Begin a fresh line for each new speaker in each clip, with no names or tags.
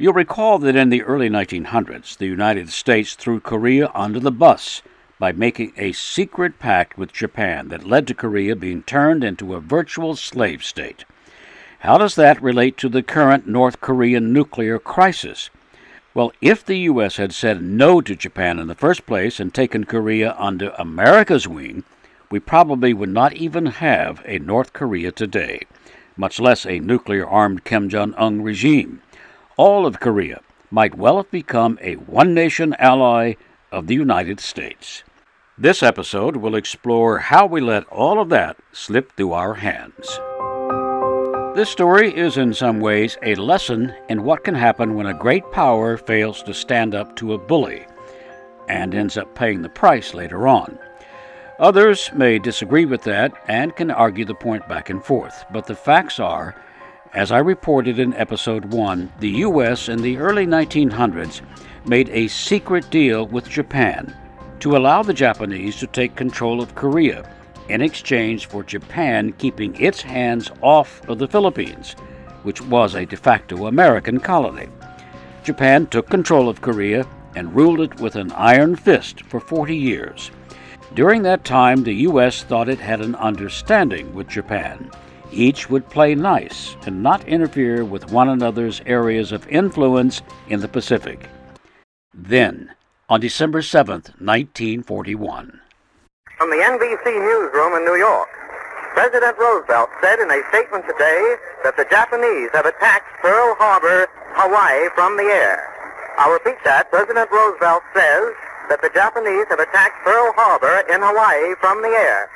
You'll recall that in the early 1900s, the United States threw Korea under the bus by making a secret pact with Japan that led to Korea being turned into a virtual slave state. How does that relate to the current North Korean nuclear crisis? Well, if the U.S. had said no to Japan in the first place and taken Korea under America's wing, we probably would not even have a North Korea today, much less a nuclear armed Kim Jong un regime. All of Korea might well have become a one nation ally of the United States. This episode will explore how we let all of that slip through our hands. This story is in some ways a lesson in what can happen when a great power fails to stand up to a bully and ends up paying the price later on. Others may disagree with that and can argue the point back and forth, but the facts are, as I reported in episode 1, the U.S. in the early 1900s made a secret deal with Japan to allow the Japanese to take control of Korea in exchange for Japan keeping its hands off of the Philippines, which was a de facto American colony. Japan took control of Korea and ruled it with an iron fist for 40 years. During that time, the U.S. thought it had an understanding with Japan. Each would play nice and not interfere with one another's areas of influence in the Pacific. Then, on December 7, 1941,
from the NBC newsroom in New York, President Roosevelt said in a statement today that the Japanese have attacked Pearl Harbor, Hawaii from the air. I'll repeat that. President Roosevelt says that the Japanese have attacked Pearl Harbor in Hawaii from the air.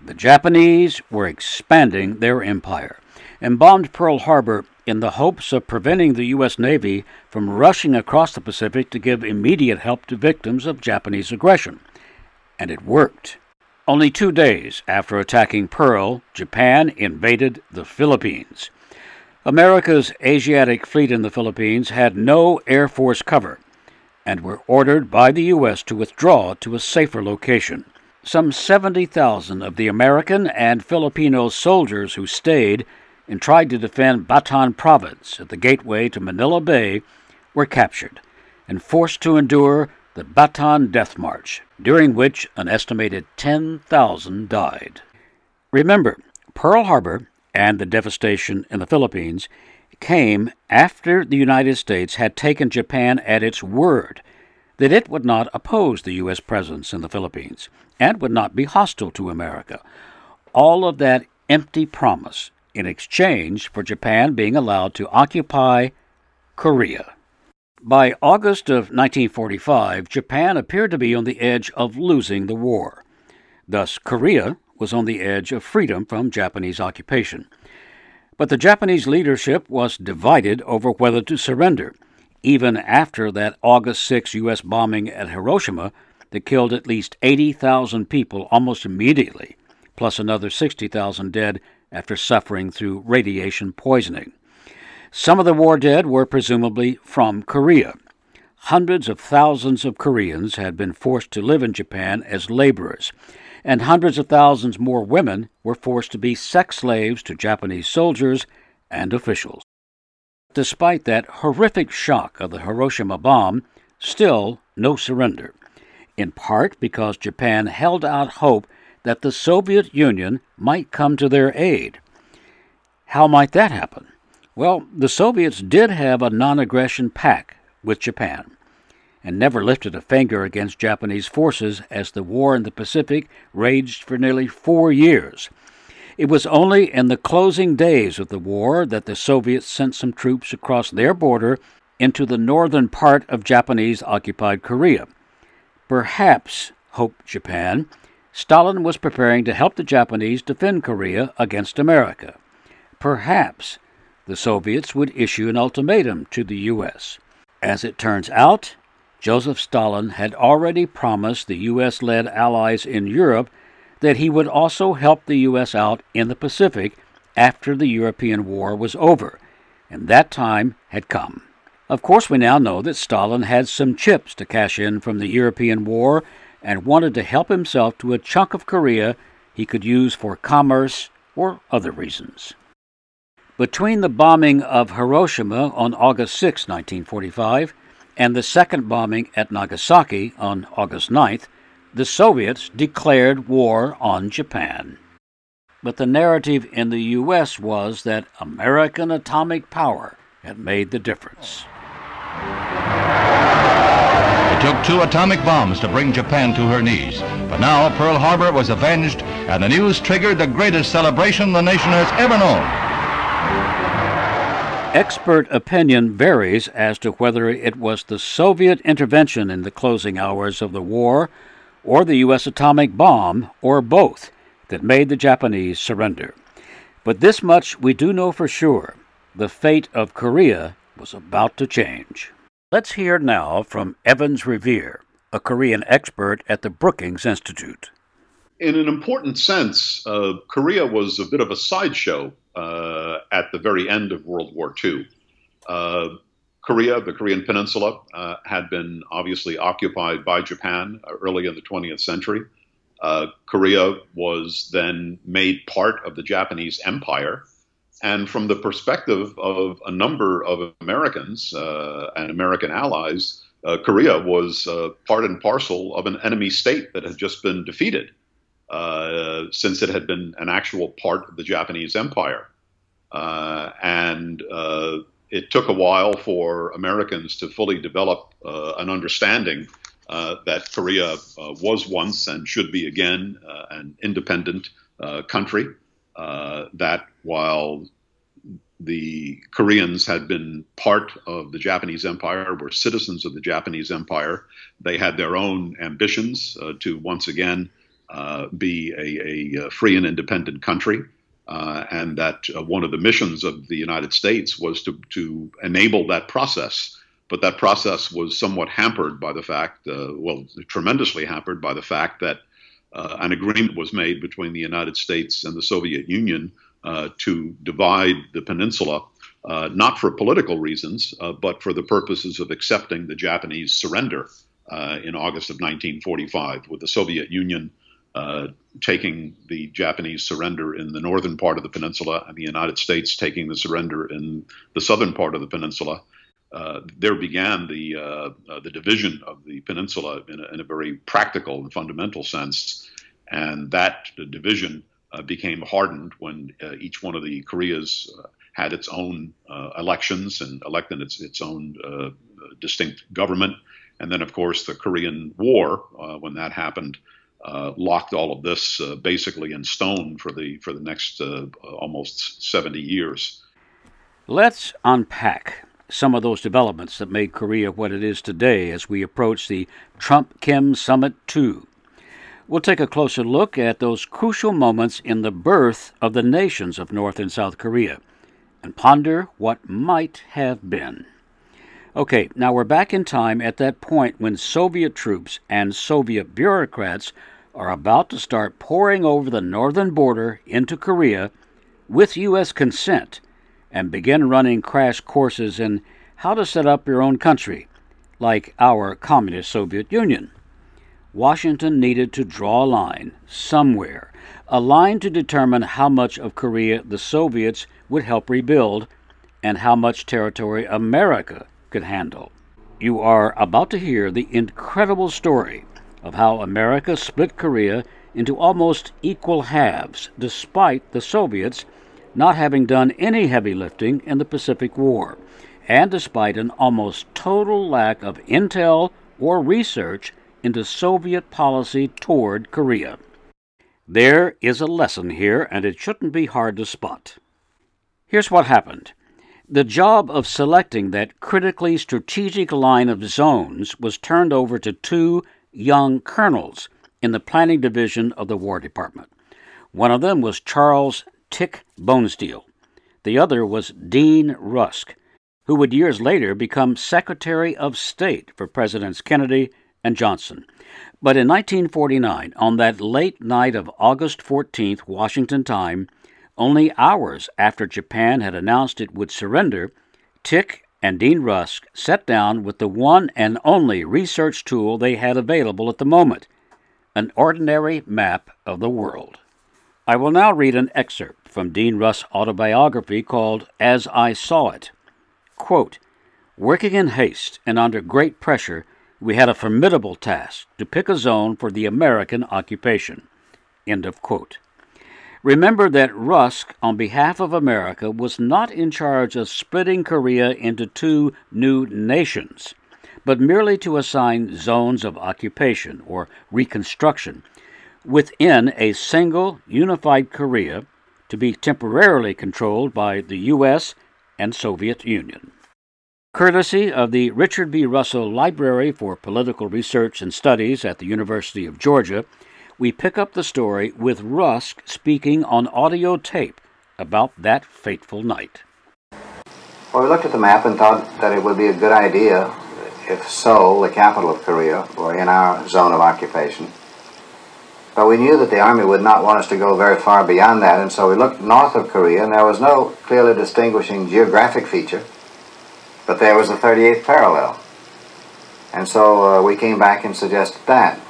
The Japanese were expanding their empire and bombed Pearl Harbor in the hopes of preventing the U.S. Navy from rushing across the Pacific to give immediate help to victims of Japanese aggression. And it worked. Only two days after attacking Pearl, Japan invaded the Philippines. America's Asiatic fleet in the Philippines had no Air Force cover and were ordered by the U.S. to withdraw to a safer location. Some 70,000 of the American and Filipino soldiers who stayed and tried to defend Bataan Province at the gateway to Manila Bay were captured and forced to endure the Bataan Death March, during which an estimated 10,000 died. Remember, Pearl Harbor and the devastation in the Philippines came after the United States had taken Japan at its word that it would not oppose the U.S. presence in the Philippines and would not be hostile to America. All of that empty promise in exchange for Japan being allowed to occupy Korea. By August of 1945, Japan appeared to be on the edge of losing the war. Thus, Korea was on the edge of freedom from Japanese occupation. But the Japanese leadership was divided over whether to surrender, even after that August 6 U.S. bombing at Hiroshima that killed at least 80,000 people almost immediately, plus another 60,000 dead after suffering through radiation poisoning. Some of the war dead were presumably from Korea. Hundreds of thousands of Koreans had been forced to live in Japan as laborers, and hundreds of thousands more women were forced to be sex slaves to Japanese soldiers and officials. Despite that horrific shock of the Hiroshima bomb, still no surrender, in part because Japan held out hope that the Soviet Union might come to their aid. How might that happen? Well, the Soviets did have a non aggression pact with Japan and never lifted a finger against Japanese forces as the war in the Pacific raged for nearly four years. It was only in the closing days of the war that the Soviets sent some troops across their border into the northern part of Japanese occupied Korea. Perhaps, hoped Japan, Stalin was preparing to help the Japanese defend Korea against America. Perhaps the Soviets would issue an ultimatum to the U.S. As it turns out, Joseph Stalin had already promised the U.S. led allies in Europe that he would also help the U.S. out in the Pacific after the European War was over, and that time had come. Of course, we now know that Stalin had some chips to cash in from the European War and wanted to help himself to a chunk of Korea he could use for commerce or other reasons. Between the bombing of Hiroshima on August 6, 1945, and the second bombing at Nagasaki on August 9th, the Soviets declared war on Japan. But the narrative in the U.S. was that American atomic power had made the difference.
It took two atomic bombs to bring Japan to her knees. But now Pearl Harbor was avenged, and the news triggered the greatest celebration the nation has ever known.
Expert opinion varies as to whether it was the Soviet intervention in the closing hours of the war or the U.S. atomic bomb, or both, that made the Japanese surrender. But this much we do know for sure the fate of Korea was about to change. Let's hear now from Evans Revere, a Korean expert at the Brookings Institute.
In an important sense, uh, Korea was a bit of a sideshow uh, at the very end of World War II. Uh, Korea, the Korean Peninsula, uh, had been obviously occupied by Japan early in the 20th century. Uh, Korea was then made part of the Japanese Empire. And from the perspective of a number of Americans uh, and American allies, uh, Korea was uh, part and parcel of an enemy state that had just been defeated uh, since it had been an actual part of the Japanese Empire. Uh, and uh, it took a while for Americans to fully develop uh, an understanding uh, that Korea uh, was once and should be again an independent country. that while the Koreans had been part of the Japanese Empire, were citizens of the Japanese Empire. They had their own ambitions uh, to once again uh, be a, a, free and independent country. Uh, and that uh, one of the missions of the United States was to, to enable that process. But that process was somewhat hampered by the fact, uh, well, tremendously hampered by the fact that uh, an agreement was made between the United States and the Soviet Union uh, to divide the peninsula, uh, not for political reasons, but for the purposes of accepting the Japanese surrender in August of 1945, with the Soviet Union taking the Japanese surrender in the northern part of the peninsula and the United States taking the surrender in the southern part of the peninsula. Uh, there began the uh, uh the division of the peninsula in a, in a, very practical and fundamental sense, and that division uh, became hardened when each one of the Koreas had its own elections and elected its its own distinct government, and then of course the Korean War when that happened uh, locked all of this uh, basically in stone for the for the next uh, almost 70 years.
Let's unpack some of those developments that made Korea what it is today as we approach the Trump Kim Summit 2. We'll take a closer look at those crucial moments in the birth of the nations of North and South Korea and ponder what might have been. Okay, now we're back in time at that point when Soviet troops and Soviet bureaucrats are about to start pouring over the northern border into Korea with U.S. consent and begin running crash courses in how to set up your own country, like our communist Soviet Union. Washington needed to draw a line somewhere, a line to determine how much of Korea the Soviets would help rebuild and how much territory America could handle. You are about to hear the incredible story of how America split Korea into almost equal halves, despite the Soviets not having done any heavy lifting in the Pacific War, and despite an almost total lack of intel or research into Soviet policy toward Korea. There is a lesson here, and it shouldn't be hard to spot. Here's what happened. The job of selecting that critically strategic line of zones was turned over to two young colonels in the planning division of the War Department. One of them was Charles Tick Bonesteel. The other was Dean Rusk, who would years later become Secretary of State for Presidents Kennedy and Johnson. But in 1949, on that late night of August 14th, Washington time, only hours after Japan had announced it would surrender, Tick and Dean Rusk sat down with the one and only research tool they had available at the moment an ordinary map of the world. I will now read an excerpt from Dean Rusk's autobiography called As I Saw It. Quote, Working in haste and under great pressure, we had a formidable task to pick a zone for the American occupation. End of quote. Remember that Rusk, on behalf of America, was not in charge of splitting Korea into two new nations, but merely to assign zones of occupation or reconstruction within a single unified Korea to be temporarily controlled by the U.S. and Soviet Union. Courtesy of the Richard B. Russell Library for Political Research and Studies at the University of Georgia, we pick up the story with Rusk speaking on audio tape about that fateful night.
Well, we looked at the map and thought that it would be a good idea if Seoul, the capital of Korea, were in our zone of occupation. But we knew that the Army would not want us to go very far beyond that, and so we looked north of Korea, and there was no clearly distinguishing geographic feature, but there was the 38th parallel. And so uh, we came back and suggested that.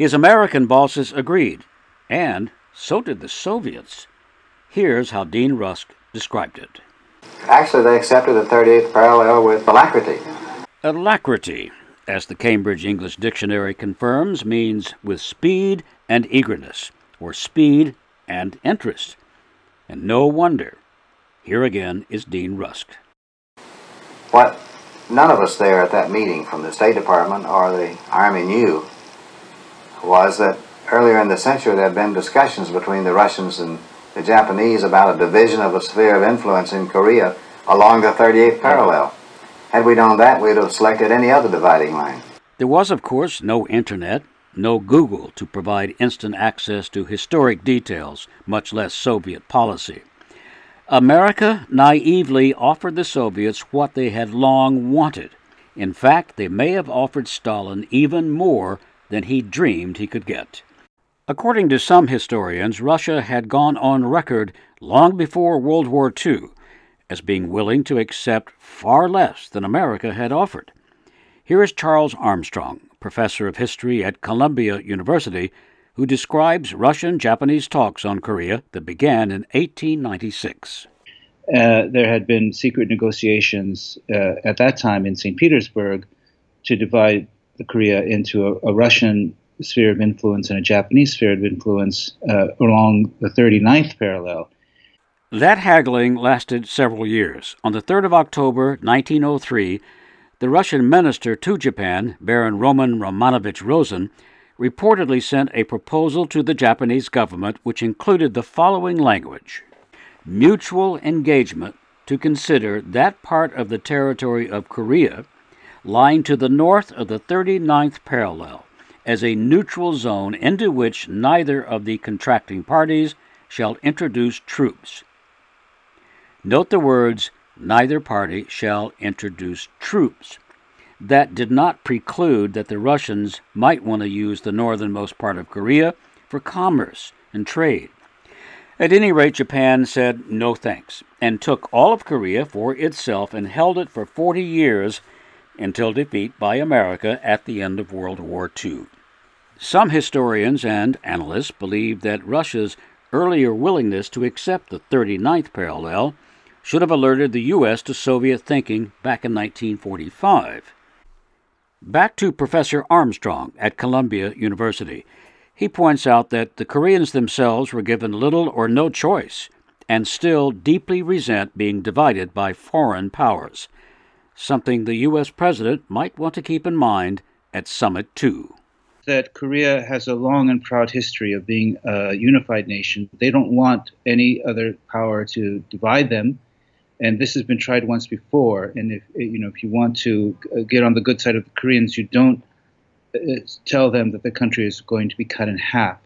His American bosses agreed, and so did the Soviets. Here's how Dean Rusk described it.
Actually, they accepted the 38th parallel with alacrity.
Alacrity, as the Cambridge English Dictionary confirms, means with speed and eagerness, or speed and interest. And no wonder. Here again is Dean Rusk.
What none of us there at that meeting from the State Department or the Army knew was that earlier in the century there had been discussions between the Russians and the Japanese about a division of the sphere of influence in Korea along the 38th parallel. Had we known that, we'd have selected any other dividing line.
There was, of course, no internet, no Google to provide instant access to historic details, much less Soviet policy. America naively offered the Soviets what they had long wanted. In fact, they may have offered Stalin even more than he dreamed he could get. According to some historians, Russia had gone on record long before World War II as being willing to accept far less than America had offered. Here is Charles Armstrong, professor of history at Columbia University, who describes Russian Japanese talks on Korea that began in 1896.
Uh, there had been secret negotiations uh, at that time in St. Petersburg to divide Korea into a, a, Russian sphere of influence and a Japanese sphere of influence uh, along the 39th parallel.
That haggling lasted several years. On the 3rd of October, 1903, the Russian minister to Japan, Baron Roman Romanovich Rosen, reportedly sent a proposal to the Japanese government which included the following language Mutual engagement to consider that part of the territory of Korea lying to the north of the 39th parallel as a neutral zone into which neither of the contracting parties shall introduce troops. Note the words, neither party shall introduce troops. That did not preclude that the Russians might want to use the northernmost part of Korea for commerce and trade. At any rate, Japan said no thanks and took all of Korea for itself and held it for 40 years until defeat by America at the end of World War II. Some historians and analysts believe that Russia's earlier willingness to accept the 39th parallel should have alerted the U.S. to Soviet thinking back in 1945. Back to Professor Armstrong at Columbia University. He points out that the Koreans themselves were given little or no choice and still deeply resent being divided by foreign powers something the U.S. president might want to keep in mind at Summit 2.
That Korea has a long and proud history of being a unified nation. They don't want any other power to divide them. And this has been tried once before. And if you know, if you want to get on the good side of the Koreans, you don't uh, tell them that the country is going to be cut in half.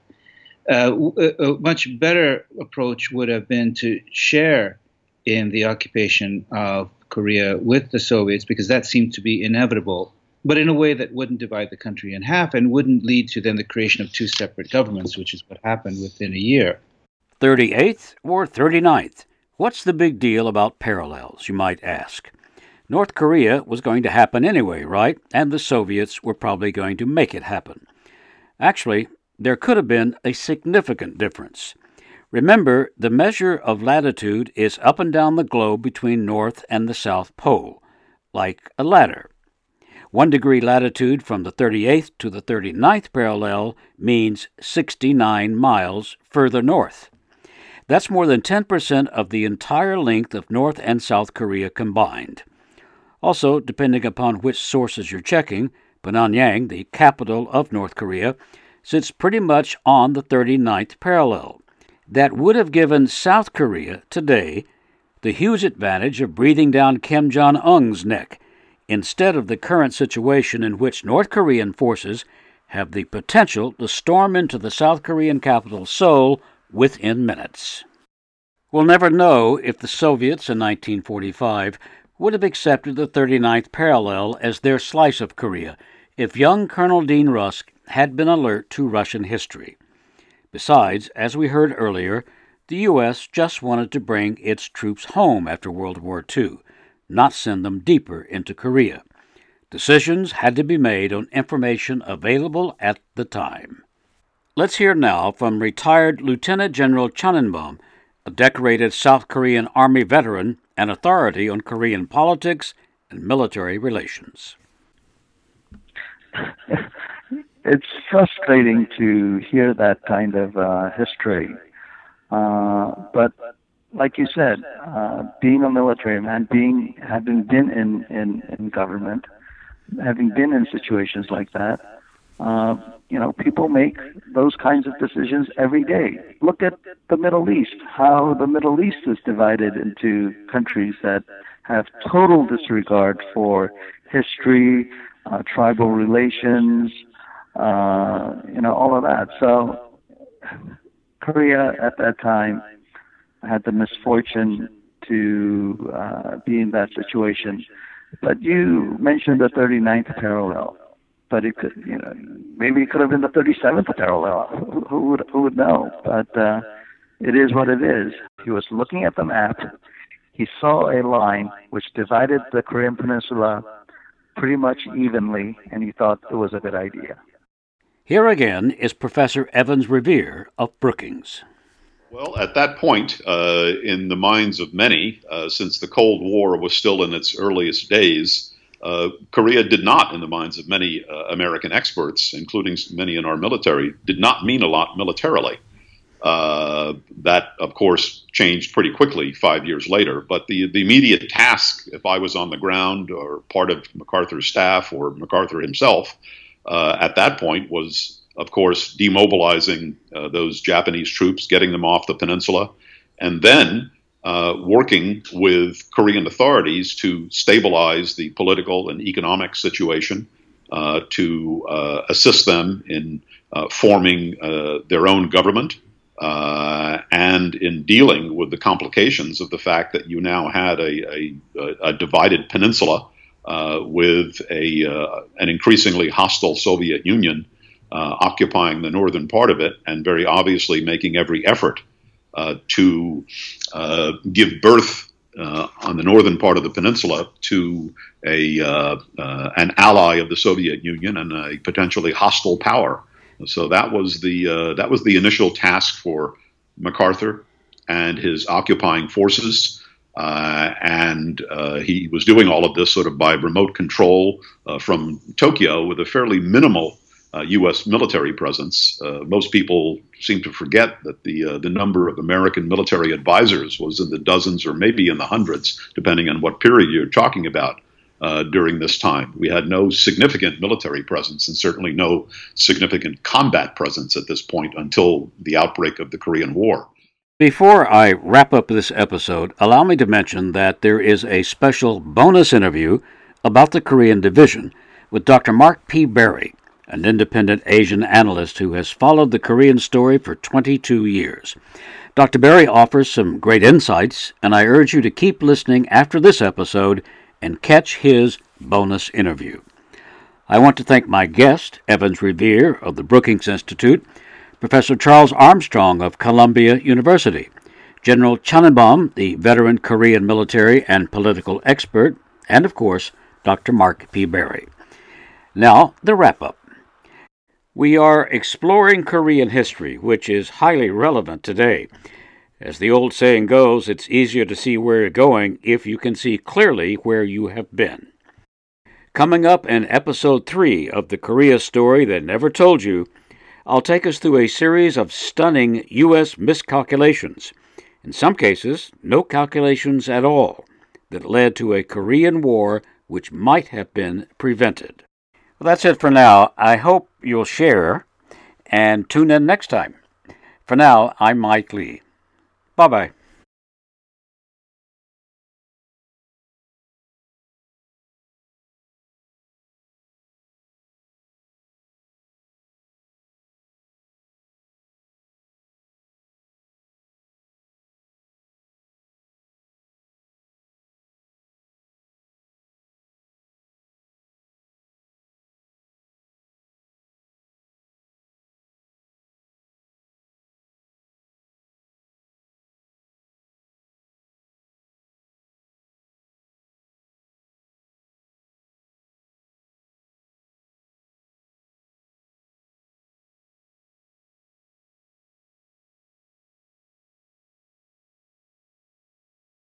Uh, a much better approach would have been to share in the occupation of Korea with the Soviets because that seemed to be inevitable, but in a way that wouldn't divide the country in half and wouldn't lead to then the creation of two separate governments, which is what happened within a year.
38th or 39th? What's the big deal about parallels, you might ask? North Korea was going to happen anyway, right? And the Soviets were probably going to make it happen. Actually, there could have been a significant difference. Remember, the measure of latitude is up and down the globe between North and the South Pole, like a ladder. One degree latitude from the 38th to the 39th parallel means 69 miles further north. That's more than 10% of the entire length of North and South Korea combined. Also, depending upon which sources you're checking, Pyongyang, the capital of North Korea, sits pretty much on the 39th parallel that would have given South Korea today the huge advantage of breathing down Kim Jong un's neck instead of the current situation in which North Korean forces have the potential to storm into the South Korean capital Seoul within minutes. We'll never know if the Soviets in 1945 would have accepted the 39th parallel as their slice of Korea if young Colonel Dean Rusk had been alert to Russian history. Besides, as we heard earlier, the U.S. just wanted to bring its troops home after World War II, not send them deeper into Korea. Decisions had to be made on information available at the time. Let's hear now from retired Lieutenant General Chun In-bum, a decorated South Korean Army veteran and authority on Korean politics and military relations.
it's frustrating to hear that kind of uh, history. Uh, but like you said, uh, being a military man, being having been in, in, in government, having been in situations like that, uh, you know, people make those kinds of decisions every day. Look at the Middle East, how the Middle East is divided into countries that have total disregard for history, uh, tribal relations, uh, you know, all of that. So Korea at that time had the misfortune to uh, be in that situation. But you mentioned the 39th parallel, but it could, you know, maybe it could have been the 37th parallel. Who, who would who would know? But uh, it is what it is. He was looking at the map. He saw a line which divided the Korean Peninsula pretty much evenly, and he thought it was a good idea.
Here again is Professor Evans Revere of Brookings.
Well, at that point, uh, in the minds of many, uh, since the Cold War was still in its earliest days, uh, Korea did not, in the minds of many uh, American experts, including many in our military, did not mean a lot militarily. Uh, that, of course, changed pretty quickly five years later. But the, the immediate task, if I was on the ground or part of MacArthur's staff or MacArthur himself, uh, at that point was, of course, demobilizing uh, those Japanese troops, getting them off the peninsula, and then uh, working with Korean authorities to stabilize the political and economic situation, uh, to uh, assist them in uh, forming their own government. and in dealing with the complications of the fact that you now had a, a, a divided peninsula uh, with a uh, an increasingly hostile Soviet Union uh, occupying the northern part of it, and very obviously making every effort uh, to uh, give birth on the northern part of the peninsula to a an ally of the Soviet Union and a potentially hostile power. So that was the that was the initial task for MacArthur and his occupying forces. Uh, and uh, he was doing all of this sort of by remote control uh, from Tokyo with a fairly minimal U.S. Uh, military presence. Uh, most people seem to forget that the uh, the number of American military advisors was in the dozens or maybe in the hundreds, depending on what period you're talking about. during this time, we had no significant military presence and certainly no significant combat presence at this point until the outbreak of the Korean War.
Before I wrap up this episode, allow me to mention that there is a special bonus interview about the Korean Division with Dr. Mark P. Barry, an independent Asian analyst who has followed the Korean story for 22 years. Dr. Barry offers some great insights, and I urge you to keep listening after this episode and catch his bonus interview. I want to thank my guest, Evans Revere of the Brookings Institute, Professor Charles Armstrong of Columbia University, General Chun In-bum, the veteran Korean military and political expert, and of course, Dr. Mark P. Barry. Now, the wrap up. We are exploring Korean history, which is highly relevant today. As the old saying goes, it's easier to see where you're going if you can see clearly where you have been. Coming up in episode 3 of the Korea story that never told you, I'll take us through a series of stunning U.S. miscalculations, in some cases, no calculations at all, that led to a Korean War which might have been prevented. Well, that's it for now. I hope you'll share and tune in next time. For now, I'm Mike Lee. Bye bye.